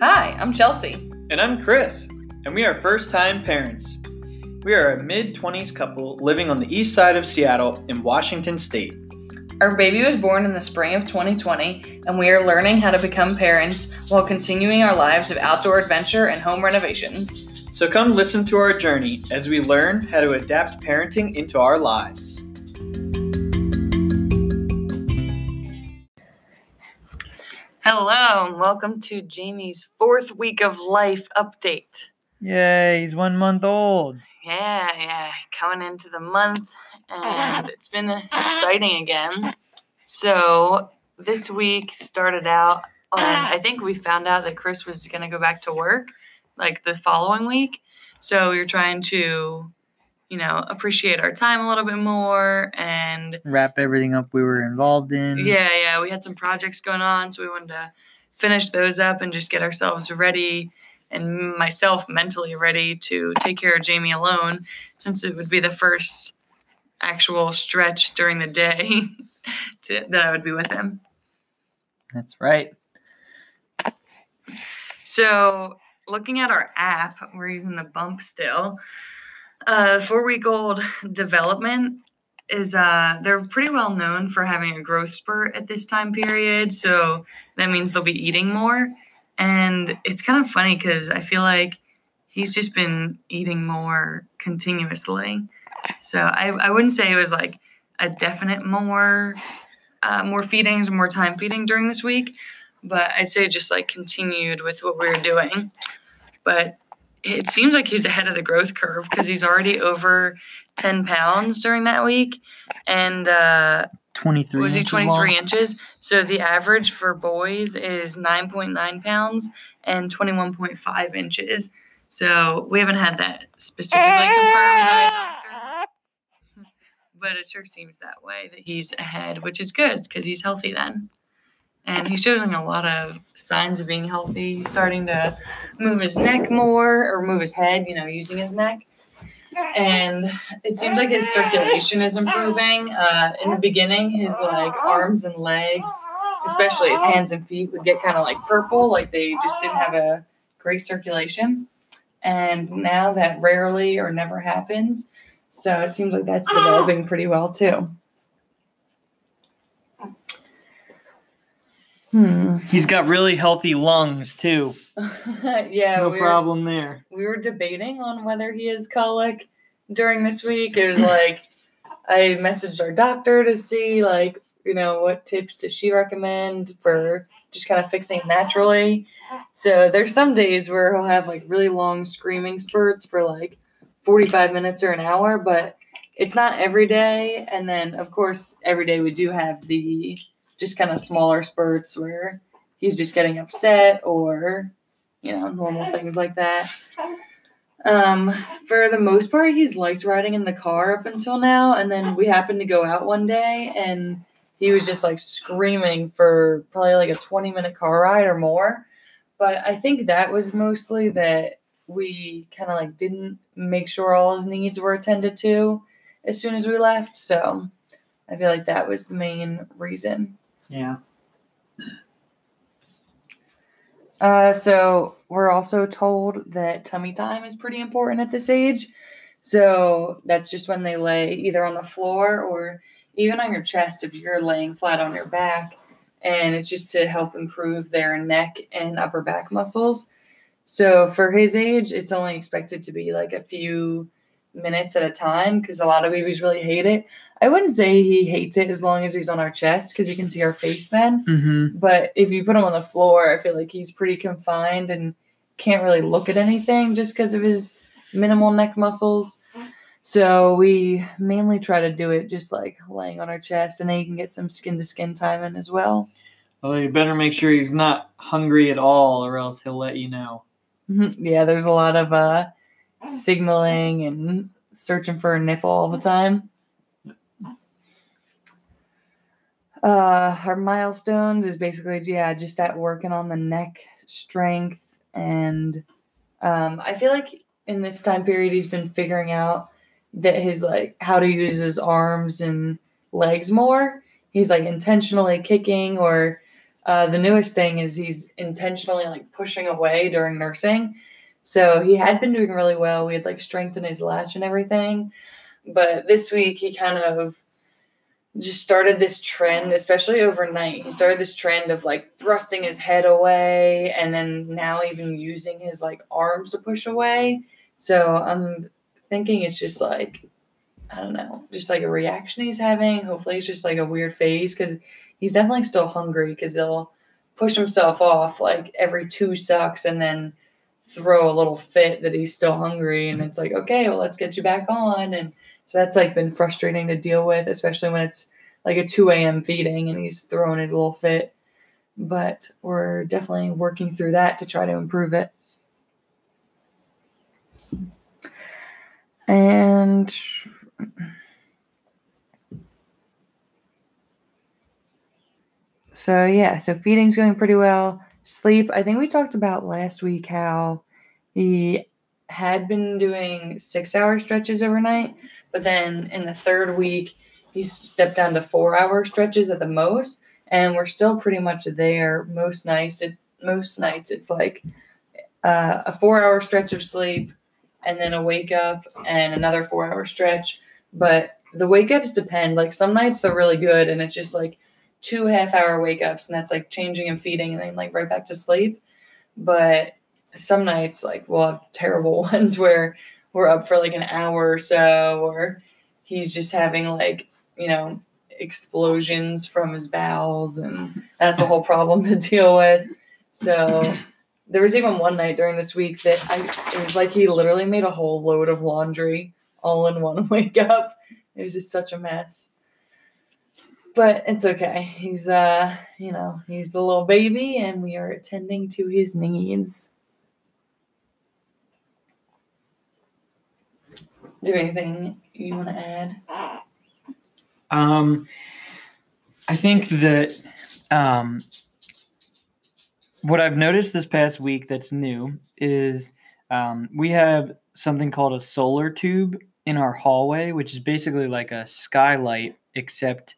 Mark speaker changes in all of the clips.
Speaker 1: Hi, I'm Chelsea.
Speaker 2: And I'm Chris, and we are first time parents. We are a mid 20s couple living on the east side of Seattle in Washington State.
Speaker 1: Our baby was born in the spring of 2020, and we are learning how to become parents while continuing our lives of outdoor adventure and home renovations.
Speaker 2: So come listen to our journey as we learn how to adapt parenting into our lives.
Speaker 1: Hello, and welcome to Jamie's fourth week of life update.
Speaker 2: Yay, he's one month old.
Speaker 1: Yeah, yeah, coming into the month, and it's been exciting again. So, this week started out on, I think we found out that Chris was going to go back to work like the following week. So, we were trying to, you know, appreciate our time a little bit more and
Speaker 2: Wrap everything up we were involved in.
Speaker 1: yeah, yeah, we had some projects going on, so we wanted to finish those up and just get ourselves ready and myself mentally ready to take care of Jamie alone since it would be the first actual stretch during the day to, that I would be with him.
Speaker 2: That's right.
Speaker 1: So, looking at our app, we're using the bump still. Uh, four week old development is uh, they're pretty well known for having a growth spurt at this time period. So that means they'll be eating more. And it's kind of funny because I feel like he's just been eating more continuously. So I, I wouldn't say it was like a definite more uh, more feedings, more time feeding during this week, but I'd say just like continued with what we were doing. But it seems like he's ahead of the growth curve because he's already over 10 pounds during that week. And uh,
Speaker 2: 23
Speaker 1: was he
Speaker 2: inches
Speaker 1: 23
Speaker 2: long.
Speaker 1: inches? So the average for boys is 9.9 pounds and 21.5 inches. So we haven't had that specifically confirmed by a doctor. But it sure seems that way that he's ahead, which is good because he's healthy then. And he's showing a lot of signs of being healthy. He's starting to move his neck more or move his head, you know, using his neck. And it seems like his circulation is improving. Uh, in the beginning, his like arms and legs, especially his hands and feet, would get kind of like purple, like they just didn't have a great circulation. And now that rarely or never happens. So it seems like that's developing pretty well too. Hmm.
Speaker 2: He's got really healthy lungs, too.
Speaker 1: yeah.
Speaker 2: no
Speaker 1: we're-
Speaker 2: problem there.
Speaker 1: we were debating on whether he has colic during this week. It was like I messaged our doctor to see like you know what tips does she recommend for just kind of fixing naturally. So there's some days where he'll have like really long screaming spurts for like 45 minutes or an hour, but it's not every day. And then of course every day we do have the just kind of smaller spurts where he's just getting upset or you know normal things like that. Um, for the most part, he's liked riding in the car up until now. And then we happened to go out one day and he was just like screaming for probably like a 20 minute car ride or more. But I think that was mostly that we kind of like didn't make sure all his needs were attended to as soon as we left. So I feel like that was the main reason.
Speaker 2: Yeah.
Speaker 1: Uh, so we're also told that tummy time is pretty important at this age. So that's just when they lay either on the floor or even on your chest if you're laying flat on your back. And it's just to help improve their neck and upper back muscles. So for his age, it's only expected to be like a few minutes at a time because a lot of babies really hate it. I wouldn't say he hates it as long as he's on our chest because you can see our face then.
Speaker 2: Mm-hmm.
Speaker 1: But if you put him on the floor, I feel like he's pretty confined and can't really look at anything just because of his minimal neck muscles. So we mainly try to do it just like laying on our chest, and then you can get some skin to skin time in as well.
Speaker 2: Well, you better make sure he's not hungry at all, or else he'll let you know.
Speaker 1: Mhm. Yeah, there's a lot of uh, signaling and searching for a nipple all the time. Uh, our milestones is basically yeah, just that working on the neck strength and um, I feel like in this time period he's been figuring out that his like how to use his arms and legs more. He's like intentionally kicking or uh, the newest thing is he's intentionally like pushing away during nursing. So he had been doing really well. We had like strengthened his latch and everything. But this week he kind of just started this trend, especially overnight. He started this trend of like thrusting his head away and then now even using his like arms to push away. So I'm thinking it's just like, I don't know, just like a reaction he's having. Hopefully it's just like a weird phase because he's definitely still hungry because he'll push himself off like every two sucks and then throw a little fit that he's still hungry. And it's like, okay, well, let's get you back on. And so that's like been frustrating to deal with, especially when it's like a 2 a.m. feeding and he's throwing his little fit. But we're definitely working through that to try to improve it. And so, yeah, so feeding's going pretty well. Sleep, I think we talked about last week how he had been doing six hour stretches overnight, but then in the third week, he stepped down to four hour stretches at the most. And we're still pretty much there most nights. It, most nights, it's like uh, a four hour stretch of sleep and then a wake up and another four hour stretch. But the wake ups depend. Like some nights they're really good and it's just like two half hour wake ups and that's like changing and feeding and then like right back to sleep. But some nights like we'll have terrible ones where we're up for like an hour or so or he's just having like you know explosions from his bowels and that's a whole problem to deal with so there was even one night during this week that I it was like he literally made a whole load of laundry all in one wake up. It was just such a mess. But it's okay. He's uh, you know, he's the little baby and we are attending to his needs. Do anything you want to add?
Speaker 2: Um I think that um what I've noticed this past week that's new is um, we have something called a solar tube in our hallway, which is basically like a skylight, except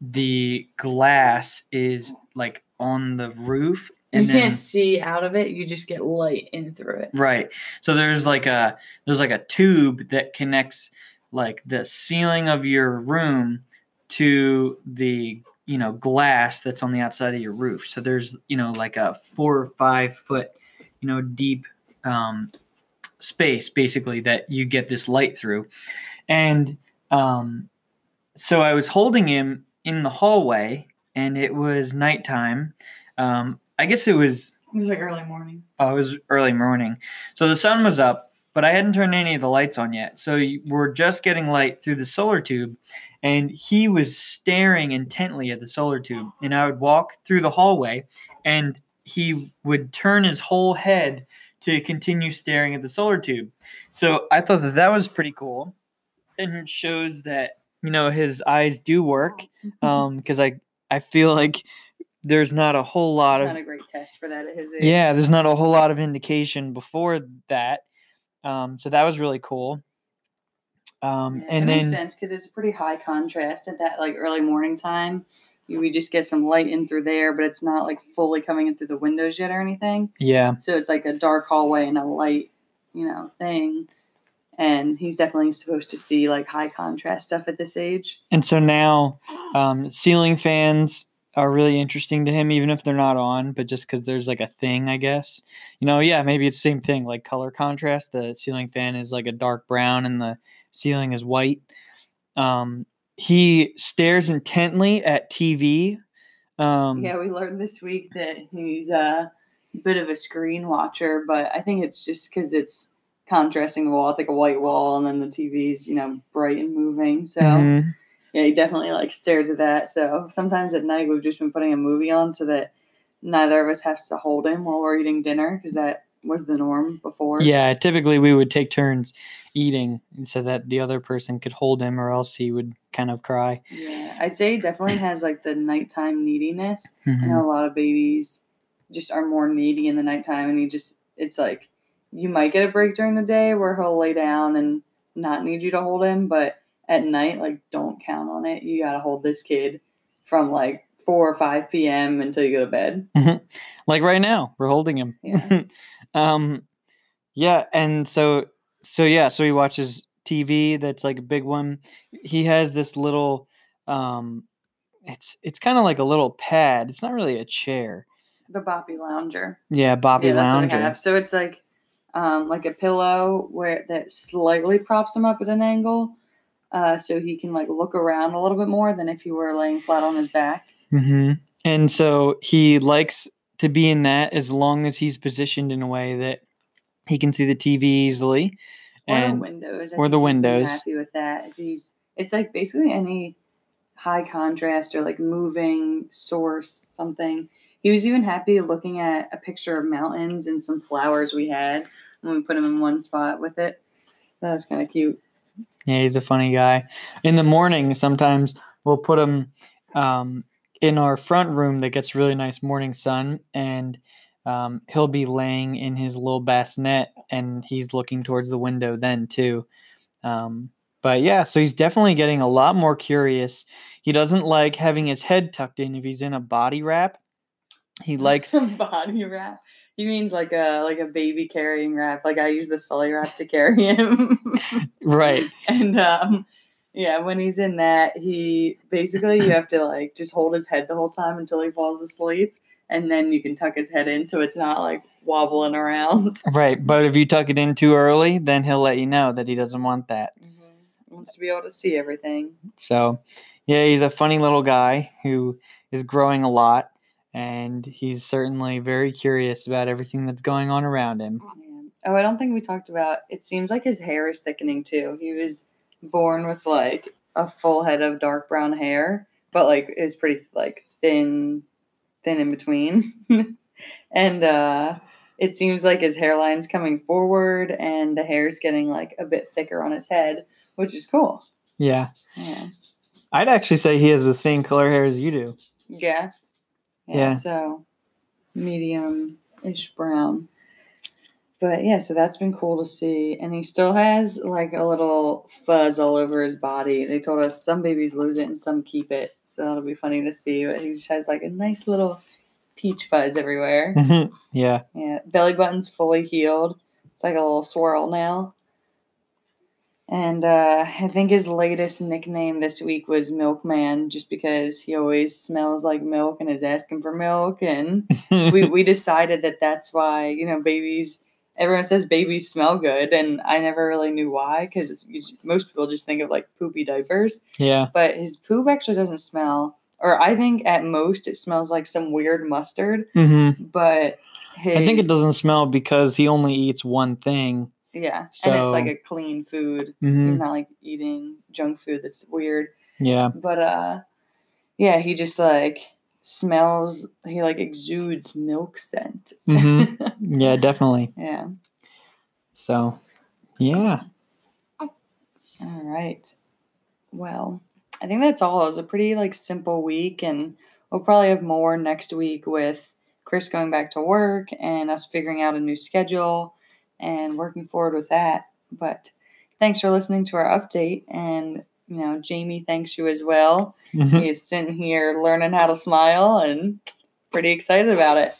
Speaker 2: the glass is like on the roof.
Speaker 1: And you can't see out of it; you just get light in through it.
Speaker 2: Right. So there's like a there's like a tube that connects like the ceiling of your room to the you know glass that's on the outside of your roof. So there's you know like a four or five foot you know deep um, space basically that you get this light through, and um, so I was holding him in the hallway, and it was nighttime. Um, I guess it was.
Speaker 1: It was like early morning.
Speaker 2: Oh, it was early morning. So the sun was up, but I hadn't turned any of the lights on yet. So we're just getting light through the solar tube, and he was staring intently at the solar tube. And I would walk through the hallway, and he would turn his whole head to continue staring at the solar tube. So I thought that that was pretty cool, and shows that you know his eyes do work. Um, because I I feel like there's not a whole lot of
Speaker 1: not a great test for that at his age.
Speaker 2: Yeah, there's not a whole lot of indication before that. Um, so that was really cool. Um,
Speaker 1: Yeah,
Speaker 2: and
Speaker 1: it
Speaker 2: then
Speaker 1: makes sense because it's pretty high contrast at that like early morning time. You we just get some light in through there, but it's not like fully coming in through the windows yet or anything.
Speaker 2: yeah,
Speaker 1: So it's like a dark hallway and a light, you know, thing. And he's definitely supposed to see like high contrast stuff at this age.
Speaker 2: and so now um, ceiling fans are really interesting to him, even if they're not on, but just because there's like a thing, I guess. You know, yeah, maybe it's the same thing, like color contrast. The ceiling fan is like a dark brown and the ceiling is white. Um, he stares intently at TV. Um,
Speaker 1: Yeah, we learned this week that he's a bit of a screen watcher, but I think it's just because it's contrasting the wall. It's like a white wall, and then the TV's you know bright and moving. So
Speaker 2: mhm.
Speaker 1: yeah, he definitely like stares at that. So sometimes at night we've just been putting a movie on so that neither of us has to hold him while we're eating dinner because that was the norm before.
Speaker 2: Yeah, typically we would take turns eating so that the other person could hold him, or else he would kind of cry.
Speaker 1: Yeah, I'd say he definitely has like the nighttime neediness. I
Speaker 2: Mhm.
Speaker 1: know a lot of babies just are more needy in the nighttime, and he just it's like you might get a break during the day where he'll lay down and not need you to hold him, but at night, like don't count on it. You gotta hold this kid from like 4 or 5 p.m. until you go to bed.
Speaker 2: like right now, we're holding him.
Speaker 1: Yeah.
Speaker 2: um, yeah, and so so yeah, so he watches TV. That's like a big one. He has this little, um, it's it's kind of like a little pad. It's not really a chair.
Speaker 1: The Boppy Lounger.
Speaker 2: Yeah, Boppy
Speaker 1: yeah, that's what I
Speaker 2: Lounger.
Speaker 1: have. So it's like um, like a pillow where that slightly props him up at an angle, uh, so he can like look around a little bit more than if he were laying flat on his back.
Speaker 2: hmm And so he likes to be in that as long as he's positioned in a way that he can see the TV easily.
Speaker 1: Or the
Speaker 2: And
Speaker 1: windows. I
Speaker 2: or the
Speaker 1: think he's pretty
Speaker 2: windows.
Speaker 1: Happy with that. If he's, it's like basically any high contrast or like moving source something. He was even happy looking at a picture of mountains and some flowers we had when we put him in one spot with it. That was kind of cute.
Speaker 2: yeah, he's a funny guy. In the morning, sometimes we'll put him um, in our front room that gets really nice morning sun, and um, he'll be laying in his little bassinet, and he's looking towards the window then too. Um, but yeah, so he's definitely getting a lot more curious. He doesn't like having his head tucked in if he's in a body wrap. He likes
Speaker 1: body wrap. He means like a like a baby carrying wrap. Like I use the Solly wrap to carry him.
Speaker 2: right.
Speaker 1: and um yeah, when he's in that, he basically you have to like just hold his head the whole time until he falls asleep, and then you can tuck his head in so it's not like wobbling around.
Speaker 2: Right, but if you tuck it in too early, then he'll let you know that he doesn't want that.
Speaker 1: He wants to be able to see everything.
Speaker 2: So, yeah, he's a funny little guy who is growing a lot, and he's certainly very curious about everything that's going on around him.
Speaker 1: Oh, I don't think we talked about. It seems like his hair is thickening too. He was born with like a full head of dark brown hair, but like it was pretty like thin, thin in between, and uh, it seems like his hairline's coming forward, and the hair's getting like a bit thicker on his head, which is cool.
Speaker 2: Yeah,
Speaker 1: Yeah.
Speaker 2: I'd actually say he has the same color hair as you do.
Speaker 1: Yeah.
Speaker 2: Yeah.
Speaker 1: So medium ish brown. But yeah, so that's been cool to see. And he still has like a little fuzz all over his body. They told us some babies lose it and some keep it. So that'll be funny to see. But he just has like a nice little peach fuzz everywhere.
Speaker 2: yeah,
Speaker 1: Yeah. Belly button's fully healed. It's like a little swirl now. And uh, I think his latest nickname this week was Milkman, just because he always smells like milk and is asking for milk. And we, we decided that that's why, you know, babies, everyone says babies smell good. And I never really knew why, because most people just think of like poopy diapers.
Speaker 2: yeah,
Speaker 1: But his poop actually doesn't smell, or I think at most it smells like some weird mustard.
Speaker 2: hmm
Speaker 1: But his,
Speaker 2: I think it doesn't smell because he only eats one thing.
Speaker 1: Yeah, and it's like a clean food.
Speaker 2: hmm
Speaker 1: He's not like eating junk food that's weird.
Speaker 2: Yeah,
Speaker 1: But uh yeah, he just like smells he like exudes milk scent.
Speaker 2: hmm yeah, definitely.
Speaker 1: yeah.
Speaker 2: So, yeah,
Speaker 1: All right. Well, I think that's all. It was a pretty like simple week and we'll probably have more next week with Chris going back to work and us figuring out a new schedule and working forward with that. But thanks for listening to our update and you know, Jamie thanks you as well.
Speaker 2: Mhm.
Speaker 1: He's sitting here learning how to smile and pretty excited about it.